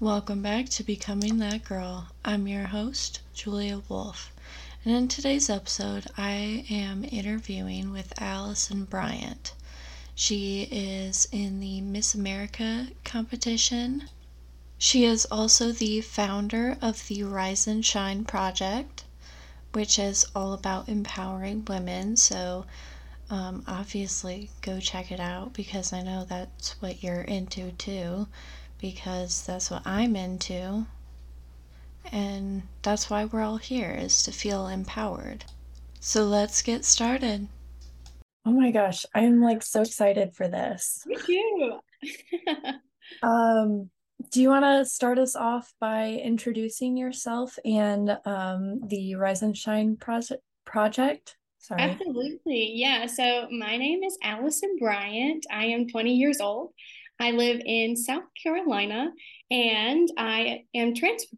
Welcome back to Becoming That Girl. I'm your host, Julia Wolf. And in today's episode, I am interviewing with Allison Bryant. She is in the Miss America competition. She is also the founder of the Rise and Shine Project, which is all about empowering women. So, um, obviously, go check it out because I know that's what you're into too because that's what I'm into. And that's why we're all here is to feel empowered. So let's get started. Oh my gosh, I'm like so excited for this. Me too. um, do you want to start us off by introducing yourself and um, the Rise and Shine project? Project. Sorry. Absolutely. Yeah. So my name is Allison Bryant. I am 20 years old. I live in South Carolina and I am transfer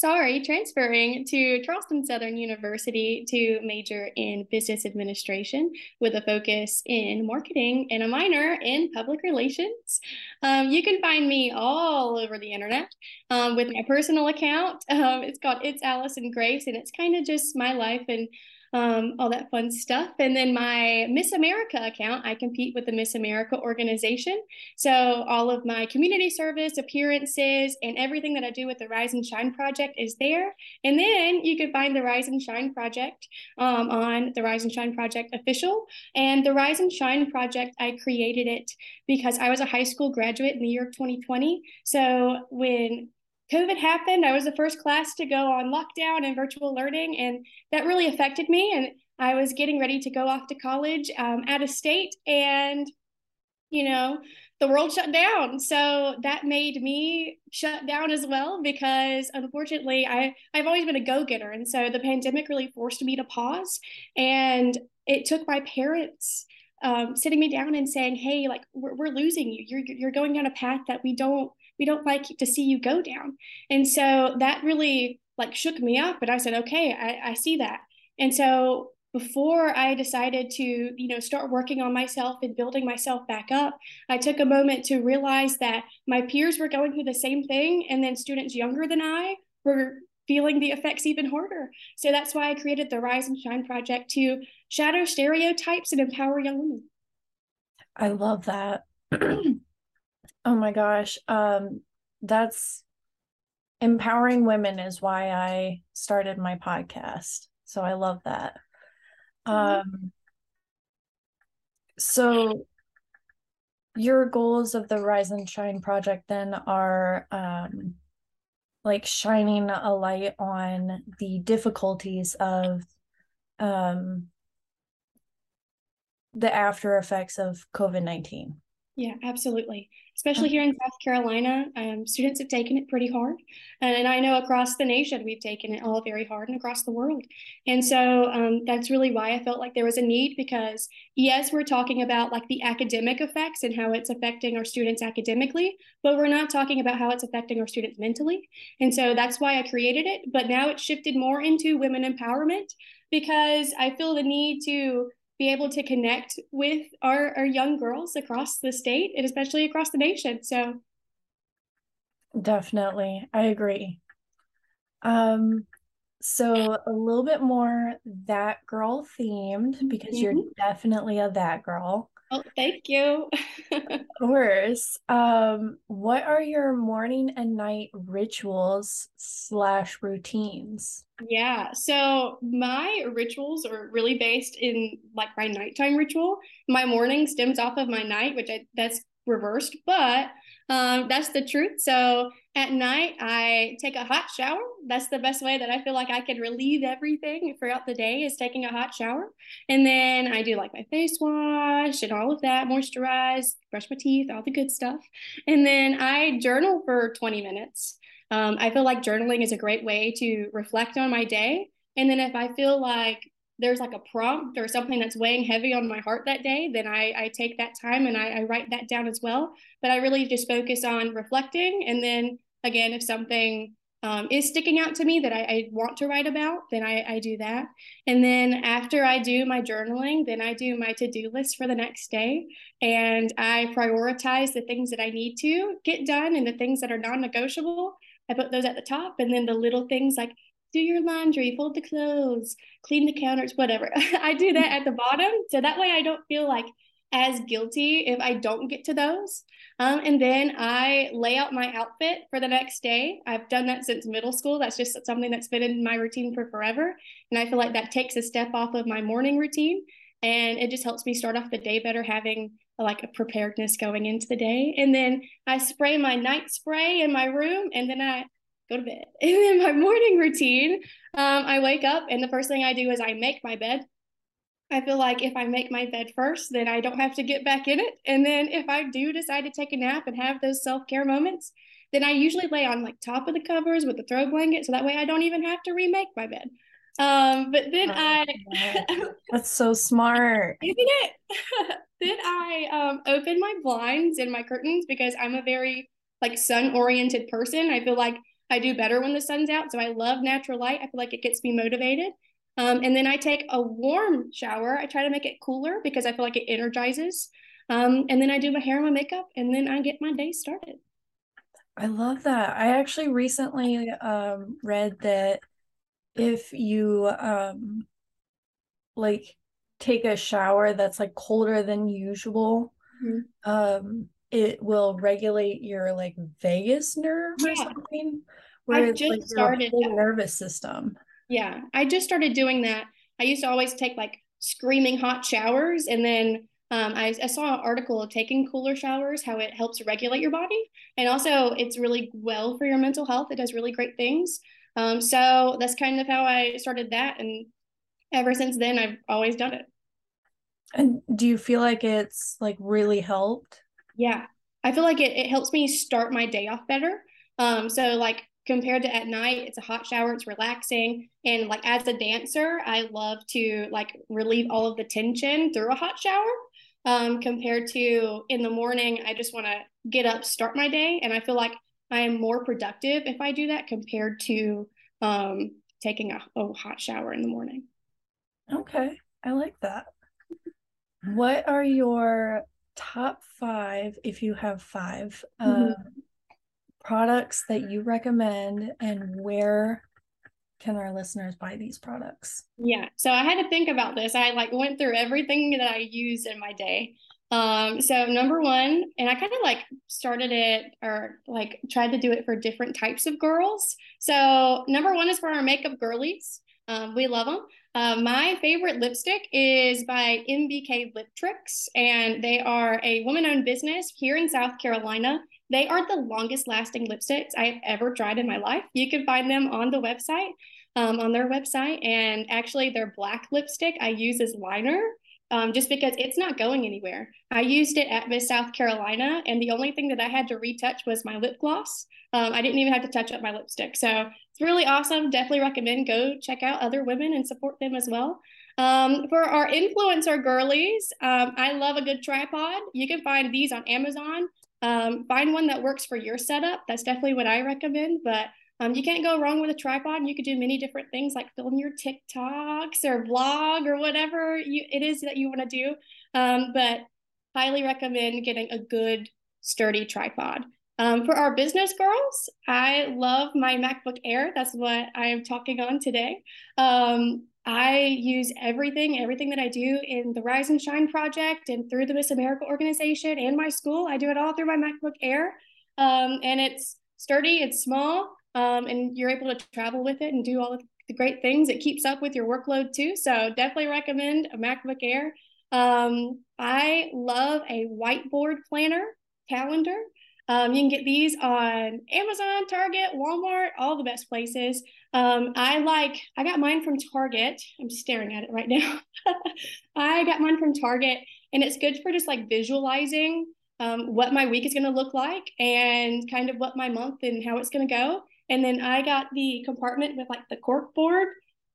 sorry, transferring to Charleston Southern University to major in business administration with a focus in marketing and a minor in public relations. Um, you can find me all over the internet um, with my personal account. Um, it's called It's Allison Grace, and it's kind of just my life and um, all that fun stuff. And then my Miss America account, I compete with the Miss America organization. So all of my community service appearances and everything that I do with the Rise and Shine Project is there. And then you can find the Rise and Shine Project um, on the Rise and Shine Project official. And the Rise and Shine Project, I created it because I was a high school graduate in the year of 2020. So when COVID happened. I was the first class to go on lockdown and virtual learning, and that really affected me. And I was getting ready to go off to college um, out of state, and you know, the world shut down. So that made me shut down as well because unfortunately, I I've always been a go getter, and so the pandemic really forced me to pause, and it took my parents. Um, sitting me down and saying, "Hey, like we're, we're losing you. You're you're going down a path that we don't we don't like to see you go down. And so that really like shook me up. but I said, okay, I, I see that. And so before I decided to, you know, start working on myself and building myself back up, I took a moment to realize that my peers were going through the same thing. And then students younger than I were feeling the effects even harder. So that's why I created the Rise and Shine Project to shatter stereotypes and empower young women. I love that. Oh my gosh. Um, that's empowering women is why I started my podcast. So I love that. Mm-hmm. Um, so your goals of the Rise and Shine project then are um, like shining a light on the difficulties of um, the after effects of COVID 19. Yeah, absolutely. Especially here in South Carolina, um, students have taken it pretty hard. And I know across the nation, we've taken it all very hard and across the world. And so um, that's really why I felt like there was a need because, yes, we're talking about like the academic effects and how it's affecting our students academically, but we're not talking about how it's affecting our students mentally. And so that's why I created it. But now it's shifted more into women empowerment because I feel the need to be able to connect with our, our young girls across the state and especially across the nation. So definitely, I agree. Um, so a little bit more that girl themed because mm-hmm. you're definitely a that girl. Oh, thank you. of course. Um, what are your morning and night rituals slash routines? Yeah, so my rituals are really based in like my nighttime ritual. My morning stems off of my night, which I that's reversed, but um, that's the truth. So at night, I take a hot shower. That's the best way that I feel like I can relieve everything throughout the day is taking a hot shower. And then I do like my face wash and all of that, moisturize, brush my teeth, all the good stuff. And then I journal for 20 minutes. Um, I feel like journaling is a great way to reflect on my day. And then if I feel like there's like a prompt or something that's weighing heavy on my heart that day, then I, I take that time and I, I write that down as well. But I really just focus on reflecting. And then again, if something um, is sticking out to me that I, I, want to write about, then I, I do that. And then after I do my journaling, then I do my to do list for the next day. And I prioritize the things that I need to get done and the things that are non negotiable. I put those at the top. And then the little things like do your laundry, fold the clothes, clean the counters, whatever. I do that at the bottom. So that way I don't feel like as guilty if I don't get to those. Um, and then I lay out my outfit for the next day. I've done that since middle school. That's just something that's been in my routine for forever. And I feel like that takes a step off of my morning routine. And it just helps me start off the day better, having like a preparedness going into the day. And then I spray my night spray in my room and then I go to bed. And then my morning routine, um, I wake up and the first thing I do is I make my bed. I feel like if I make my bed first, then I don't have to get back in it. And then if I do decide to take a nap and have those self care moments, then I usually lay on like top of the covers with the throw blanket. So that way I don't even have to remake my bed. Um, but then oh, I that's so smart. Isn't it? then I um open my blinds and my curtains because I'm a very like sun oriented person. I feel like I do better when the sun's out. So I love natural light. I feel like it gets me motivated. Um, and then I take a warm shower. I try to make it cooler because I feel like it energizes. Um, and then I do my hair and my makeup, and then I get my day started. I love that. I actually recently um, read that if you um, like take a shower that's like colder than usual, mm-hmm. It will regulate your like vagus nerve yeah. or something. Where I just like started nervous system. Yeah, I just started doing that. I used to always take like screaming hot showers, and then um, I, I, saw an article of taking cooler showers, how it helps regulate your body, and also it's really well for your mental health. It does really great things. Um, so that's kind of how I started that, and ever since then, I've always done it. And do you feel like it's like really helped? Yeah, I feel like it, it helps me start my day off better. Um, so like compared to at night it's a hot shower it's relaxing. And like as a dancer i love to like relieve all of the tension through a hot shower. Um, compared to in the morning i just want to get up start my day and i feel like i am more productive if i do that compared to um, taking a, a hot shower in the morning. Okay. I like that. What are your top five if you have 5 mm-hmm. uh, products that you recommend and where can our listeners buy these products? Yeah. So I had to think about this. I like went through everything that I use in my day. Um, so number one, and I kind of like started it or like tried to do it for different types of girls. So number one is for our makeup girlies. Um, we love them. Uh, my favorite lipstick is by MBK Lip Tricks, and they are a woman owned business here in South Carolina. They are the longest lasting lipsticks I've ever tried in my life. You can find them on the website, um, on their website. And actually, their black lipstick I use as liner um, just because it's not going anywhere. I used it at Miss South Carolina, and the only thing that I had to retouch was my lip gloss. Um, I didn't even have to touch up my lipstick. So really awesome. Definitely recommend go check out other women and support them as well. Um, for our influencer girlies, um, I love a good tripod. You can find these on Amazon. Um, find one that works for your setup. That's definitely what I recommend. But um, you can't go wrong with a tripod. You could do many different things like film your TikToks or vlog or whatever you, it is that you want to do. Um, but highly recommend getting a good, sturdy tripod. Um, for our business girls, I love my MacBook Air. That's what I am talking on today. Um, I use everything, everything that I do in the Rise and Shine project and through the Miss America organization and my school. I do it all through my MacBook Air. Um, and it's sturdy, it's small, um, and you're able to travel with it and do all the great things. It keeps up with your workload too. So definitely recommend a MacBook Air. Um, I love a whiteboard planner calendar. Um, you can get these on Amazon, Target, Walmart, all the best places. Um, I like, I got mine from Target. I'm staring at it right now. I got mine from Target, and it's good for just like visualizing um, what my week is going to look like and kind of what my month and how it's going to go. And then I got the compartment with like the cork board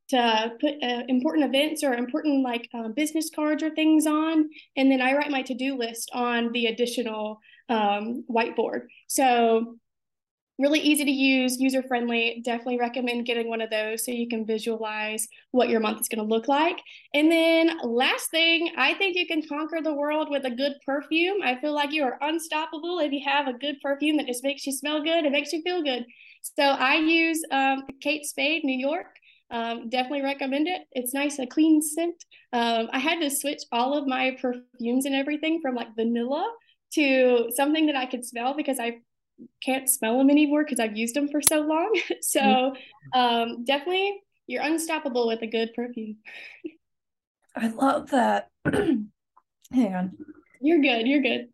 to put uh, important events or important like um, business cards or things on. And then I write my to do list on the additional um, whiteboard. So really easy to use, user friendly. Definitely recommend getting one of those so you can visualize what your month is going to look like. And then, last thing, I think you can conquer the world with a good perfume. I feel like you are unstoppable if you have a good perfume that just makes you smell good, it makes you feel good. So, I use um, Kate Spade, New York. Um, definitely recommend it. It's nice, a clean scent. Um, I had to switch all of my perfumes and everything from like vanilla to something that I could smell because I can't smell them anymore because I've used them for so long. so mm-hmm. um, definitely, you're unstoppable with a good perfume. I love that. Hang on. You're good. You're good.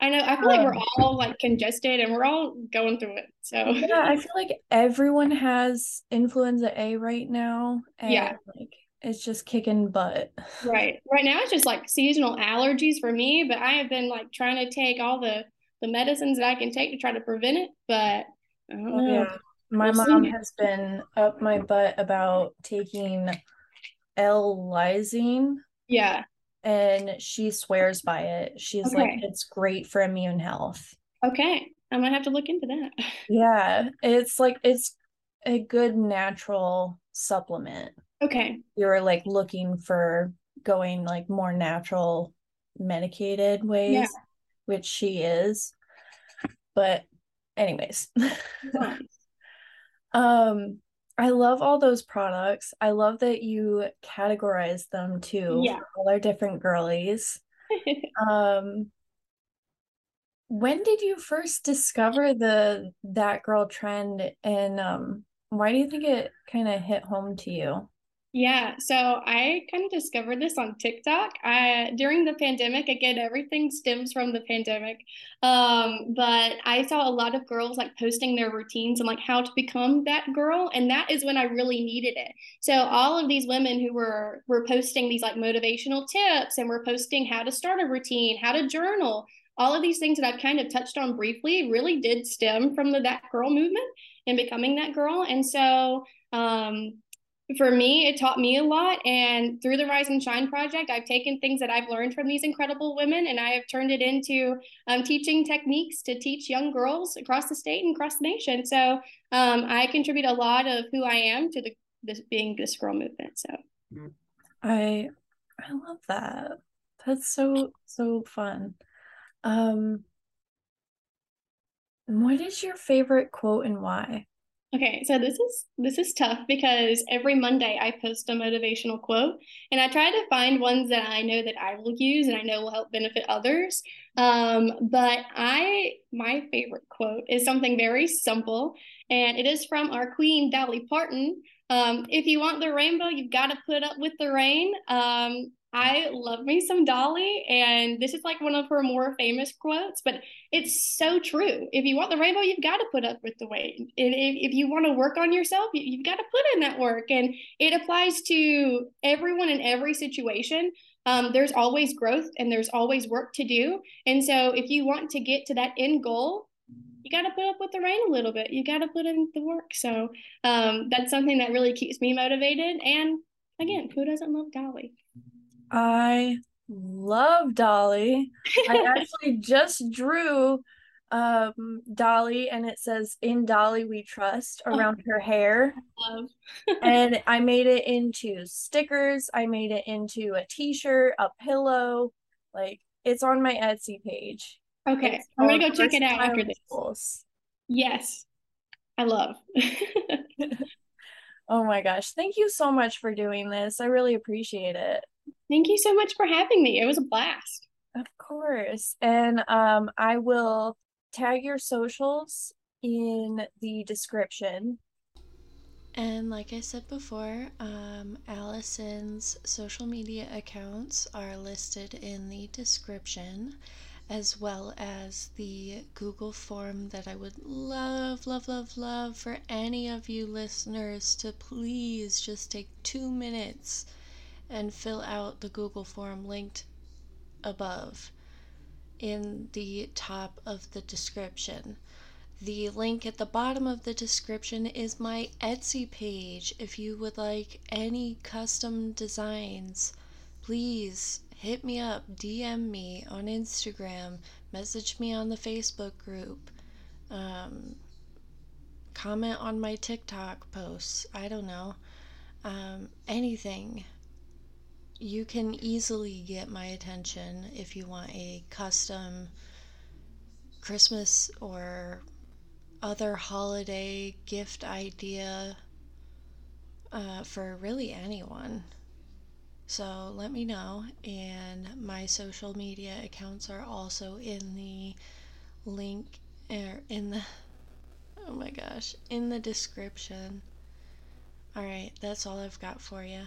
I know. I feel like we're um, all like congested and we're all going through it. So yeah, I feel like everyone has influenza A right now. And yeah. Like it's just kicking butt. Right. Right now it's just like seasonal allergies for me, but I have been like trying to take all the the medicines that I can take to try to prevent it, but I don't oh, know. Yeah. My we'll mom has been up my butt about taking L-lysine. Yeah. And she swears by it. She's okay. like, it's great for immune health. Okay. I'm gonna have to look into that. Yeah. It's like it's a good natural supplement. Okay. You're like looking for going like more natural medicated ways. Yeah which she is. But anyways. um I love all those products. I love that you categorize them too. Yeah. all our different girlies. um when did you first discover the that girl trend and um why do you think it kind of hit home to you? Yeah, so I kind of discovered this on TikTok. I during the pandemic, again, everything stems from the pandemic. Um, but I saw a lot of girls like posting their routines and like how to become that girl, and that is when I really needed it. So all of these women who were were posting these like motivational tips and were posting how to start a routine, how to journal, all of these things that I've kind of touched on briefly really did stem from the that girl movement and becoming that girl. And so um for me, it taught me a lot. And through the Rise and Shine project, I've taken things that I've learned from these incredible women and I have turned it into um, teaching techniques to teach young girls across the state and across the nation. So um, I contribute a lot of who I am to the this being this girl movement. So I I love that. That's so so fun. Um, what is your favorite quote and why? Okay, so this is this is tough because every Monday I post a motivational quote, and I try to find ones that I know that I will use and I know will help benefit others. Um, but I my favorite quote is something very simple, and it is from our queen Dolly Parton. Um, if you want the rainbow, you've got to put up with the rain. Um, I love me some Dolly, and this is like one of her more famous quotes, but it's so true. If you want the rainbow, you've got to put up with the wait. And if, if you want to work on yourself, you, have got to put in that work. And it applies to everyone in every situation. Um, there's always growth and there's always work to do. And so if you want to get to that end goal, you got to put up with the rain a little bit. You got to put in the work. So um, that's something that really keeps me motivated. And again, who doesn't love Dolly? I love Dolly. I actually just drew um Dolly and it says in Dolly we trust oh. around her hair. and I made it into stickers, I made it into a t-shirt, a pillow. Like it's on my Etsy page. Okay. It's I'm going to go check it out after this. Yes. I love. oh my gosh. Thank you so much for doing this. I really appreciate it. Thank you so much for having me. It was a blast. Of course. And um, I will tag your socials in the description. And like I said before, um, Allison's social media accounts are listed in the description, as well as the Google form that I would love, love, love, love for any of you listeners to please just take two minutes and fill out the Google form linked above in the top of the description. The link at the bottom of the description is my Etsy page. If you would like any custom designs, please hit me up, DM me on Instagram, message me on the Facebook group. Um, comment on my TikTok posts. I don't know. Um, anything. You can easily get my attention if you want a custom Christmas or other holiday gift idea uh, for really anyone. So let me know, and my social media accounts are also in the link er, in the oh my gosh in the description. All right, that's all I've got for you.